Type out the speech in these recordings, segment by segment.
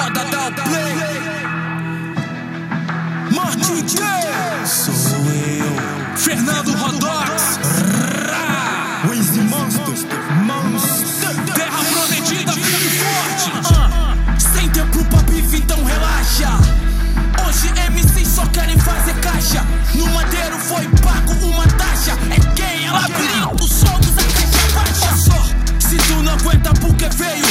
moda dá o play. Martin Sou eu. Fernando Rodox. Wazy Monster. Monster. Terra prometida, firme forte. Uh, sem tempo pra bife, então relaxa. Hoje MCs só querem fazer caixa. No madeiro foi pago uma taxa. É quem é? brinca. O até a caixa baixa. Só se tu não aguenta porque veio.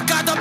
mercado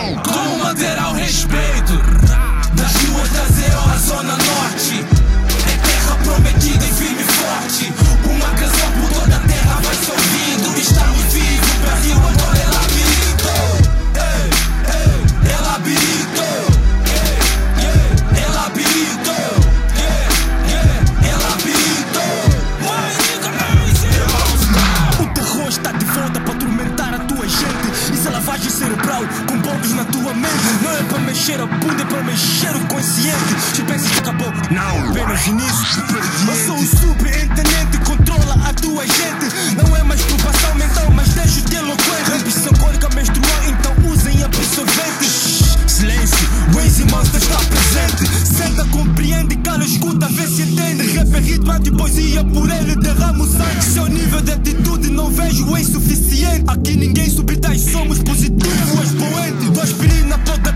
Como manter ao respeito? Não, apenas início Passou o superintendente Controla a tua gente. Não é mais turbação mental Mas deixo-te eloquente Ambição córica menstrual Então usem absorvente. Silêncio, Waze Monster está presente. Senta, compreende, cala, escuta, vê se entende. Rap é ritmo, poesia por ele derramo sangue. Seu nível de atitude não vejo é insuficiente. Aqui ninguém subtrai, somos positivos, expoente Do aspirina toda